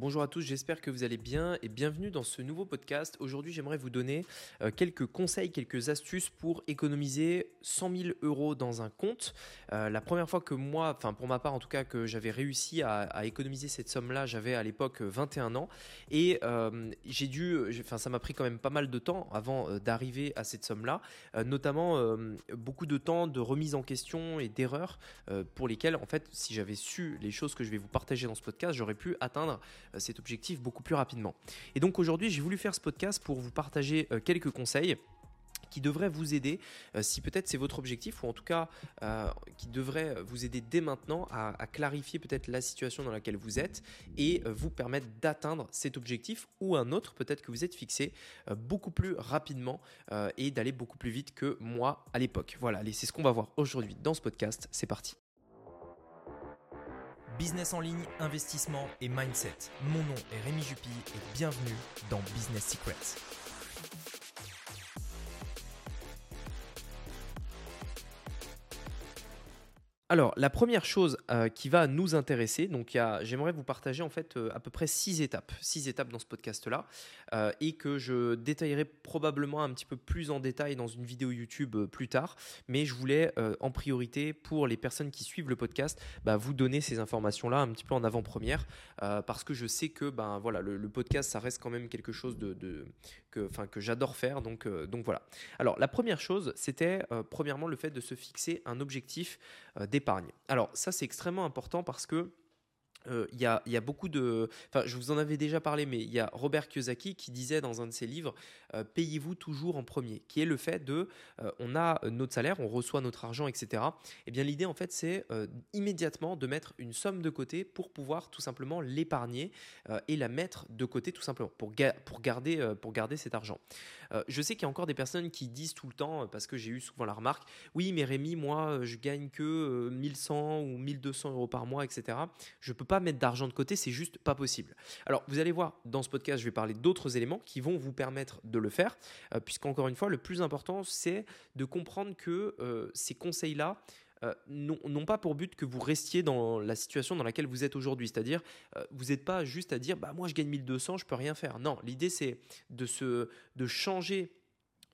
Bonjour à tous, j'espère que vous allez bien et bienvenue dans ce nouveau podcast. Aujourd'hui, j'aimerais vous donner euh, quelques conseils, quelques astuces pour économiser 100 000 euros dans un compte. Euh, la première fois que moi, enfin pour ma part en tout cas, que j'avais réussi à, économiser cette somme-là, j'avais à l'époque 21 ans et euh, j'ai dû, enfin ça m'a pris quand même pas mal de temps avant d'arriver à cette somme-là, notamment beaucoup de temps de remise en question et d'erreurs pour lesquelles en fait, si j'avais su les choses que je vais vous partager dans ce podcast, j'aurais pu atteindre cet objectif beaucoup plus rapidement. Et donc aujourd'hui, j'ai voulu faire ce podcast pour vous partager euh, quelques conseils qui devraient vous aider, euh, si peut-être c'est votre objectif, ou en tout cas qui devraient vous aider dès maintenant à, clarifier peut-être la situation dans laquelle vous êtes et vous permettre d'atteindre cet objectif ou un autre peut-être que vous êtes fixé beaucoup plus rapidement et d'aller beaucoup plus vite que moi à l'époque. Voilà, c'est ce qu'on va voir aujourd'hui dans ce podcast. C'est parti business en ligne, investissement et mindset. Mon nom est Rémi Jupy et bienvenue dans Business Secrets. Alors, la première chose euh, qui va nous intéresser, donc j'aimerais vous partager en fait euh, à peu près six étapes, six étapes dans ce podcast-là, euh, et que je détaillerai probablement un petit peu plus en détail dans une vidéo YouTube plus tard. Mais je voulais en priorité pour les personnes qui suivent le podcast, bah, vous donner ces informations-là un petit peu en avant-première, parce que je sais que ben voilà, le, podcast ça reste quand même quelque chose de, que, que j'adore faire, donc donc voilà. Alors la première chose, c'était premièrement le fait de se fixer un objectif des alors ça c'est extrêmement important parce que euh, il y, a, beaucoup de. Enfin, je vous en avais déjà parlé, mais il y a Robert Kiyosaki qui disait dans un de ses livres euh, Payez-vous toujours en premier, qui est le fait de. Euh, on a notre salaire, on reçoit notre argent, etc. Et eh bien, l'idée, en fait, c'est immédiatement de mettre une somme de côté pour pouvoir tout simplement l'épargner et la mettre de côté, tout simplement, pour, pour, garder, pour garder cet argent. je sais qu'il y a encore des personnes qui disent tout le temps, parce que j'ai eu souvent la remarque Oui, mais Rémi, moi, je gagne que 1100 ou 1200 euros par mois, etc. Je peux pas mettre d'argent de côté, c'est juste pas possible. Alors vous allez voir, dans ce podcast, je vais parler d'autres éléments qui vont vous permettre de le faire, euh, puisqu'encore une fois, le plus important, c'est de comprendre que euh, ces conseils-là, euh, n'ont pas pour but que vous restiez dans la situation dans laquelle vous êtes aujourd'hui. C'est-à-dire, vous n'êtes pas juste à dire, bah moi je gagne 1200, je peux rien faire. Non, l'idée c'est de, se, de changer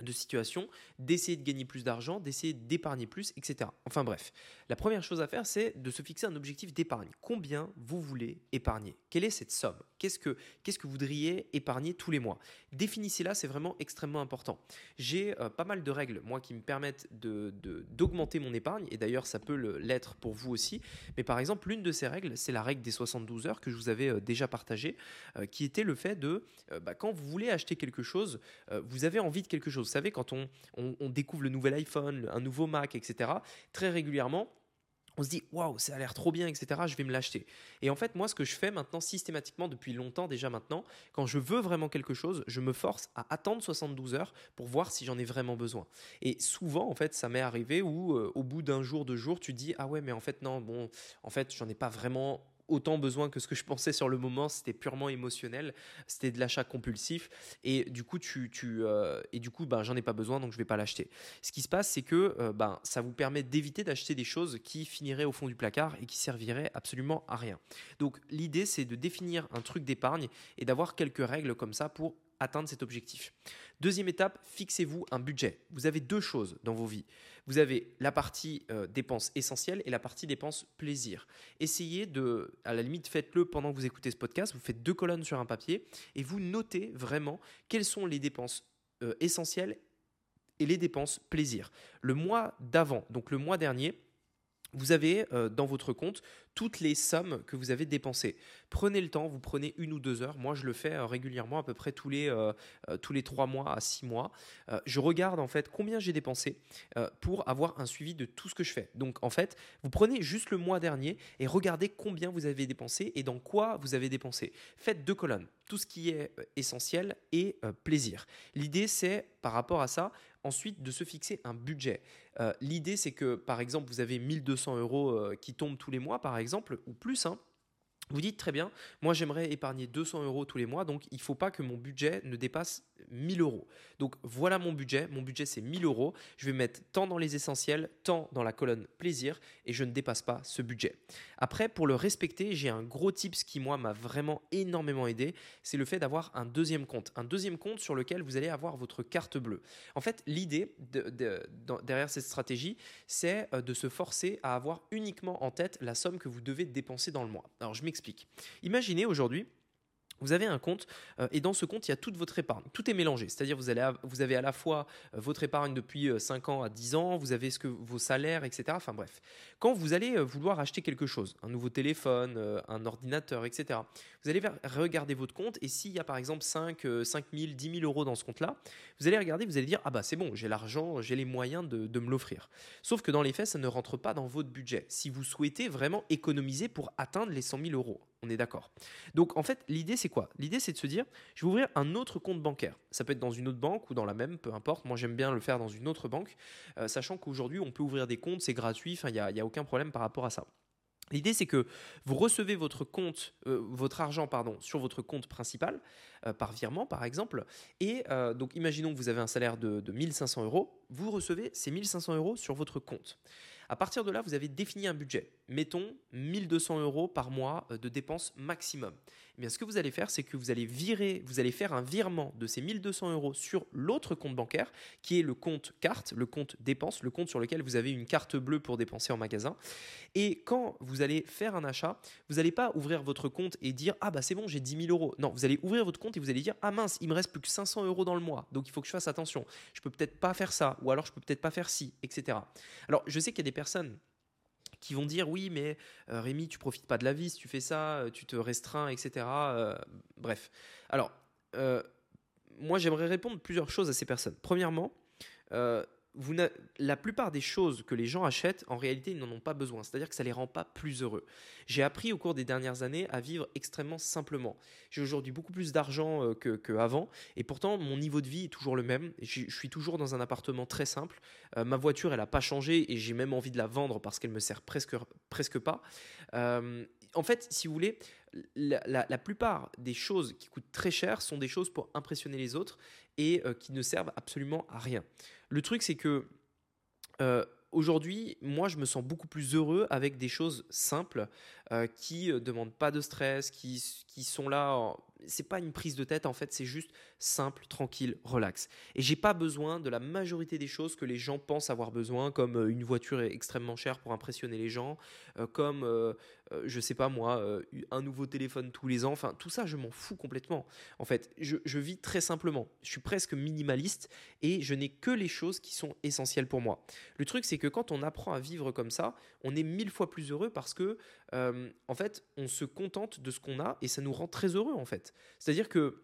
de situation, d'essayer de gagner plus d'argent, d'essayer d'épargner plus, etc. Enfin bref, la première chose à faire, c'est de se fixer un objectif d'épargne. Combien vous voulez épargner? Quelle est cette somme? Qu'est-ce que, qu'est-ce que vous voudriez épargner tous les mois? Définissez-la, c'est vraiment extrêmement important. J'ai euh, pas mal de règles, moi, qui me permettent de, d'augmenter mon épargne, et d'ailleurs ça peut l'être pour vous aussi. Mais par exemple, l'une de ces règles, c'est la règle des 72 heures que je vous avais euh, déjà partagée, euh, qui était le fait de, bah, quand vous voulez acheter quelque chose, vous avez envie de quelque chose vous savez, quand on, découvre le nouvel iPhone, un nouveau Mac, etc., très régulièrement, on se dit waouh, ça a l'air trop bien, etc. Je vais me l'acheter. Et en fait, moi, ce que je fais maintenant systématiquement depuis longtemps déjà maintenant, quand je veux vraiment quelque chose, je me force à attendre 72 heures pour voir si j'en ai vraiment besoin. Et souvent, en fait, ça m'est arrivé où euh, au bout d'un jour, deux jours, tu dis ah ouais, mais en fait non, bon, en fait, j'en ai pas vraiment autant besoin que ce que je pensais sur le moment. C'était purement émotionnel. C'était de l'achat compulsif. Et du coup, tu, euh, et du coup, ben, j'en ai pas besoin, donc je vais pas l'acheter. Ce qui se passe, c'est que euh, ben, ça vous permet d'éviter d'acheter des choses qui finiraient au fond du placard et qui serviraient absolument à rien. Donc, l'idée, c'est de définir un truc d'épargne et d'avoir quelques règles comme ça pour atteindre cet objectif. Deuxième étape, fixez-vous un budget. Vous avez deux choses dans vos vies. Vous avez la partie euh, dépenses essentielles et la partie dépenses plaisir. Essayez de, à la limite, faites-le pendant que vous écoutez ce podcast, vous faites deux colonnes sur un papier et vous notez vraiment quelles sont les dépenses euh, essentielles et les dépenses plaisir. Le mois d'avant, donc le mois dernier, vous avez euh, dans votre compte toutes les sommes que vous avez dépensées. Prenez le temps, vous prenez une ou deux heures. Moi, je le fais euh, régulièrement, à peu près tous les, euh, tous les trois mois à six mois. je regarde en fait combien j'ai dépensé pour avoir un suivi de tout ce que je fais. Donc, en fait, vous prenez juste le mois dernier et regardez combien vous avez dépensé et dans quoi vous avez dépensé. Faites deux colonnes, tout ce qui est essentiel et plaisir. L'idée, c'est par rapport à ça, ensuite de se fixer un budget. L'idée, c'est que par exemple, vous avez 1200 euros qui tombent tous les mois, par exemple, ou plus, hein, Vous dites très bien, moi j'aimerais épargner 200 euros tous les mois, donc il ne faut pas que mon budget ne dépasse 1000 euros. Donc voilà mon budget, mon budget c'est 1000 euros, je vais mettre tant dans les essentiels, tant dans la colonne plaisir, et je ne dépasse pas ce budget. Après, pour le respecter, j'ai un gros tips qui moi m'a vraiment énormément aidé, c'est le fait d'avoir un deuxième compte. Un deuxième compte sur lequel vous allez avoir votre carte bleue. En fait, l'idée derrière cette stratégie, c'est euh, de se forcer à avoir uniquement en tête la somme que vous devez dépenser dans le mois. Alors je Imaginez aujourd'hui, vous avez un compte euh, et dans ce compte, il y a toute votre épargne. Tout est mélangé. C'est-à-dire vous, vous avez à la fois euh, votre épargne depuis 5 euh, ans à 10 ans, vous avez ce que, vos salaires, etc. Enfin bref. Quand vous allez vouloir acheter quelque chose, un nouveau téléphone, un ordinateur, etc., vous allez regarder votre compte et s'il y a par exemple 5, 5 000, 10 000 euros dans ce compte-là, vous allez regarder, vous allez dire, ah bah c'est bon, j'ai l'argent, j'ai les moyens de, de me l'offrir. Sauf que dans les faits, ça ne rentre pas dans votre budget. Si vous souhaitez vraiment économiser pour atteindre les 100 000 euros. On est d'accord. Donc en fait, l'idée c'est quoi? L'idée c'est de se dire, je vais ouvrir un autre compte bancaire. Ça peut être dans une autre banque ou dans la même, peu importe. Moi j'aime bien le faire dans une autre banque, euh, sachant qu'aujourd'hui on peut ouvrir des comptes, c'est gratuit, il n'y a, a aucun problème par rapport à ça. L'idée, c'est que vous recevez votre compte, euh, votre argent, pardon, sur votre compte principal euh, par virement, par exemple. Et donc, imaginons que vous avez un salaire de, de 1500 euros. Vous recevez ces 1500 euros sur votre compte. À partir de là, vous avez défini un budget. Mettons 1200 euros par mois euh, de dépenses maximum. Eh bien, ce que vous allez faire, c'est que vous allez virer, vous allez faire un virement de ces 1200 euros sur l'autre compte bancaire, qui est le compte carte, le compte dépenses, le compte sur lequel vous avez une carte bleue pour dépenser en magasin. Et quand vous allez faire un achat, vous n'allez pas ouvrir votre compte et dire ah bah c'est bon, j'ai 10 000 euros. Non, vous allez ouvrir votre compte et vous allez dire ah mince, il me reste plus que 500 euros dans le mois, donc il faut que je fasse attention. Je peux peut-être pas faire ça, ou alors je peux peut-être pas faire ci, etc. Alors je sais qu'il y a des personnes qui vont dire oui mais euh, Rémi tu profites pas de la vie si tu fais ça euh, tu te restreins etc euh, bref. Alors moi j'aimerais répondre plusieurs choses à ces personnes. Premièrement la plupart des choses que les gens achètent, en réalité, ils n'en ont pas besoin. C'est-à-dire que ça ne les rend pas plus heureux. J'ai appris au cours des dernières années à vivre extrêmement simplement. J'ai aujourd'hui beaucoup plus d'argent euh, qu'avant, et pourtant, mon niveau de vie est toujours le même. Je suis toujours dans un appartement très simple. Euh, ma voiture, elle n'a pas changé, et j'ai même envie de la vendre parce qu'elle me sert presque, presque pas. Euh, en fait, si vous voulez, la, plupart des choses qui coûtent très cher sont des choses pour impressionner les autres et qui ne servent absolument à rien. Le truc, c'est que euh, aujourd'hui, moi, je me sens beaucoup plus heureux avec des choses simples euh, qui euh, demandent pas de stress, qui, qui sont là c'est pas une prise de tête en fait, c'est juste simple, tranquille, relax. Et j'ai pas besoin de la majorité des choses que les gens pensent avoir besoin, comme euh, une voiture extrêmement chère pour impressionner les gens, euh, comme euh, je sais pas moi, un nouveau téléphone tous les ans. Enfin, tout ça, je m'en fous complètement. En fait, je, je, vis très simplement. Je suis presque minimaliste et je n'ai que les choses qui sont essentielles pour moi. Le truc, c'est que quand on apprend à vivre comme ça, on est mille fois plus heureux parce que en fait, on se contente de ce qu'on a et ça nous rend très heureux en fait. C'est-à-dire que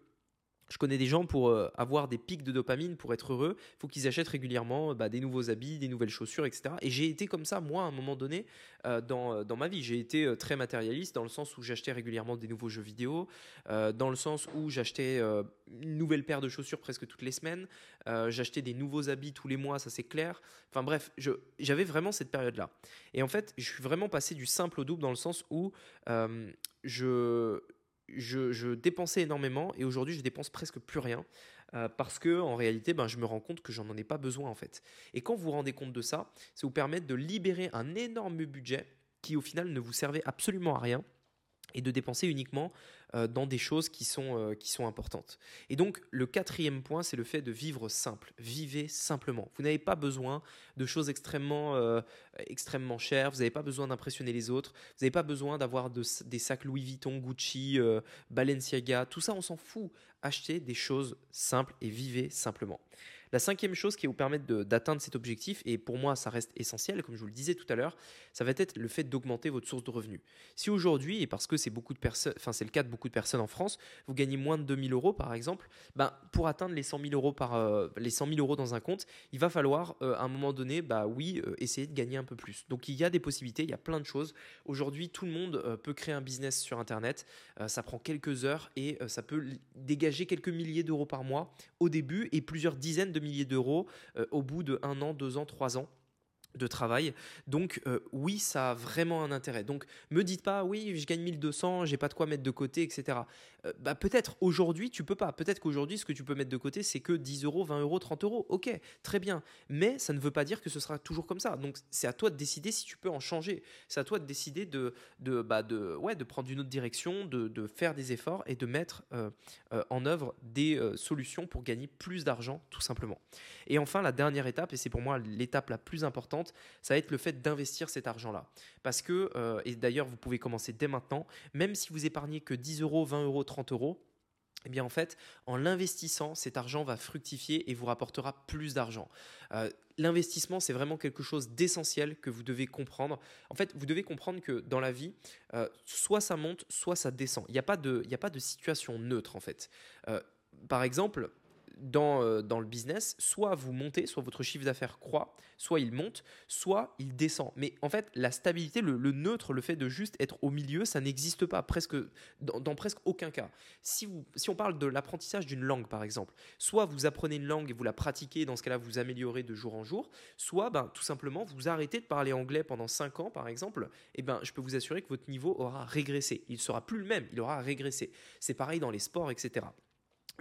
je connais des gens pour euh, avoir des pics de dopamine, pour être heureux, il faut qu'ils achètent régulièrement bah, des nouveaux habits, des nouvelles chaussures, etc. Et j'ai été comme ça, moi, à un moment donné, euh, dans, dans, ma vie. J'ai été très matérialiste dans le sens où j'achetais régulièrement des nouveaux jeux vidéo, dans le sens où j'achetais une nouvelle paire de chaussures presque toutes les semaines, j'achetais des nouveaux habits tous les mois, ça c'est clair. Enfin bref, j'avais vraiment cette période-là. Et en fait, je suis vraiment passé du simple au double dans le sens où je je, dépensais énormément et aujourd'hui je dépense presque plus rien euh, parce que en réalité ben, je me rends compte que j'en ai pas besoin en fait. Et quand vous vous rendez compte de ça, ça vous permet de libérer un énorme budget qui au final ne vous servait absolument à rien et de dépenser uniquement euh, dans des choses qui sont, euh, qui sont importantes. Et donc le quatrième point, c'est le fait de vivre simple. Vivez simplement. Vous n'avez pas besoin de choses extrêmement, euh, extrêmement chères, vous n'avez pas besoin d'impressionner les autres, vous n'avez pas besoin d'avoir des sacs Louis Vuitton, Gucci, Balenciaga, tout ça on s'en fout. Achetez des choses simples et vivez simplement. La cinquième chose qui va vous permettre d'atteindre cet objectif, et pour moi ça reste essentiel, comme je vous le disais tout à l'heure, ça va être le fait d'augmenter votre source de revenus. Si aujourd'hui, et parce que c'est beaucoup de personnes, enfin c'est le cas de beaucoup de personnes en France, vous gagnez moins de 2000 euros par exemple, ben, pour atteindre les 100 000 euros par euh, les 100 000 euros dans un compte, il va falloir euh, à un moment donné, bah oui, euh, essayer de gagner un peu plus. Donc il y a des possibilités, il y a plein de choses. Aujourd'hui, tout le monde peut créer un business sur Internet. ça prend quelques heures et ça peut dégager quelques milliers d'euros par mois au début et plusieurs dizaines de milliers d'euros euh, au bout de un an, deux ans, trois ans. De travail. Donc euh, oui, ça a vraiment un intérêt. Donc me dites pas oui, je gagne 1200, j'ai pas de quoi mettre de côté, etc. Euh, bah, peut-être aujourd'hui tu peux pas. Peut-être qu'aujourd'hui ce que tu peux mettre de côté c'est que 10 euros, 20 euros, 30 euros. Ok, très bien. Mais ça ne veut pas dire que ce sera toujours comme ça. Donc c'est à toi de décider si tu peux en changer. C'est à toi de décider de, de, bah, de, ouais, de prendre une autre direction, de, de faire des efforts et de mettre euh, en œuvre des solutions pour gagner plus d'argent tout simplement. Et enfin la dernière étape, et c'est pour moi l'étape la plus importante, ça va être le fait d'investir cet argent-là. Parce que, euh, et d'ailleurs, vous pouvez commencer dès maintenant, même si vous épargnez que 10 euros, 20 euros, 30 euros, eh bien en fait, en l'investissant, cet argent va fructifier et vous rapportera plus d'argent. Euh, l'investissement, c'est vraiment quelque chose d'essentiel que vous devez comprendre. En fait, vous devez comprendre que dans la vie, euh, soit ça monte, soit ça descend. Il n'y a, pas de, a pas de situation neutre en fait. par exemple, euh, dans, le business, soit vous montez, soit votre chiffre d'affaires croît, soit il monte, soit il descend. Mais en fait, la stabilité, le, neutre, le fait de juste être au milieu, ça n'existe pas presque, dans, presque aucun cas. Si, vous, si on parle de l'apprentissage d'une langue, par exemple, soit vous apprenez une langue et vous la pratiquez, dans ce cas-là, vous améliorez de jour en jour, soit ben, tout simplement, vous arrêtez de parler anglais pendant 5 ans, par exemple, et ben, je peux vous assurer que votre niveau aura régressé. Il ne sera plus le même, il aura régressé. C'est pareil dans les sports, etc.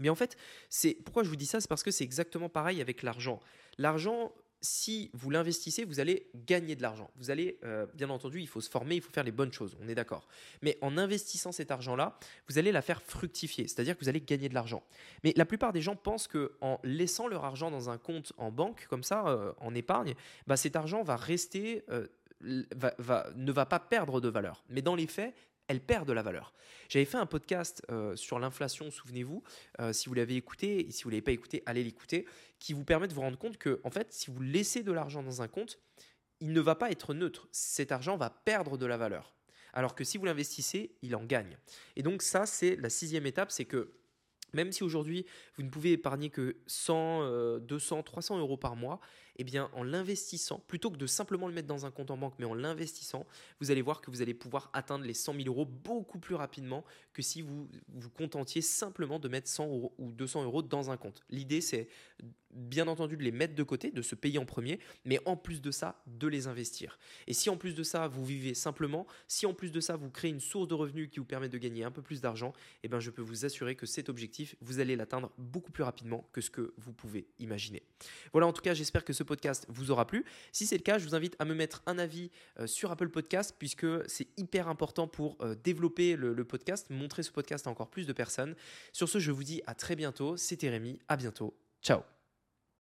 Mais en fait, c'est pourquoi je vous dis ça, c'est parce que c'est exactement pareil avec l'argent. L'argent, si vous l'investissez, vous allez gagner de l'argent. Vous allez, euh, bien entendu, il faut se former, il faut faire les bonnes choses, on est d'accord. Mais en investissant cet argent-là, vous allez la faire fructifier, c'est-à-dire que vous allez gagner de l'argent. Mais la plupart des gens pensent que en laissant leur argent dans un compte en banque, comme ça, euh, en épargne, bah, cet argent euh, ne va pas perdre de valeur. Mais dans les faits, elle perd de la valeur. J'avais fait un podcast euh, sur l'inflation, souvenez-vous, euh, si vous l'avez écouté, et si vous ne l'avez pas écouté, allez l'écouter, qui vous permet de vous rendre compte que, en fait, si vous laissez de l'argent dans un compte, il ne va pas être neutre. Cet argent va perdre de la valeur. Alors que si vous l'investissez, il en gagne. Et donc ça, c'est la sixième étape, c'est que même si aujourd'hui vous ne pouvez épargner que 100, 200, 300 euros par mois, eh bien, en l'investissant, plutôt que de simplement le mettre dans un compte en banque, mais en l'investissant, vous allez voir que vous allez pouvoir atteindre les 100 000 euros beaucoup plus rapidement que si vous vous contentiez simplement de mettre 100 euros ou 200 euros dans un compte. L'idée, c'est bien entendu de les mettre de côté, de se payer en premier, mais en plus de ça, de les investir. Et si en plus de ça, vous vivez simplement, si en plus de ça, vous créez une source de revenus qui vous permet de gagner un peu plus d'argent, eh bien, je peux vous assurer que cet objectif, vous allez l'atteindre beaucoup plus rapidement que ce que vous pouvez imaginer. Voilà, en tout cas, j'espère que ce podcast vous aura plu. Si c'est le cas, je vous invite à me mettre un avis euh, sur Apple Podcast puisque c'est hyper important pour euh, développer le, le podcast, montrer ce podcast à encore plus de personnes. Sur ce, je vous dis à très bientôt. C'était Rémi. À bientôt. Ciao.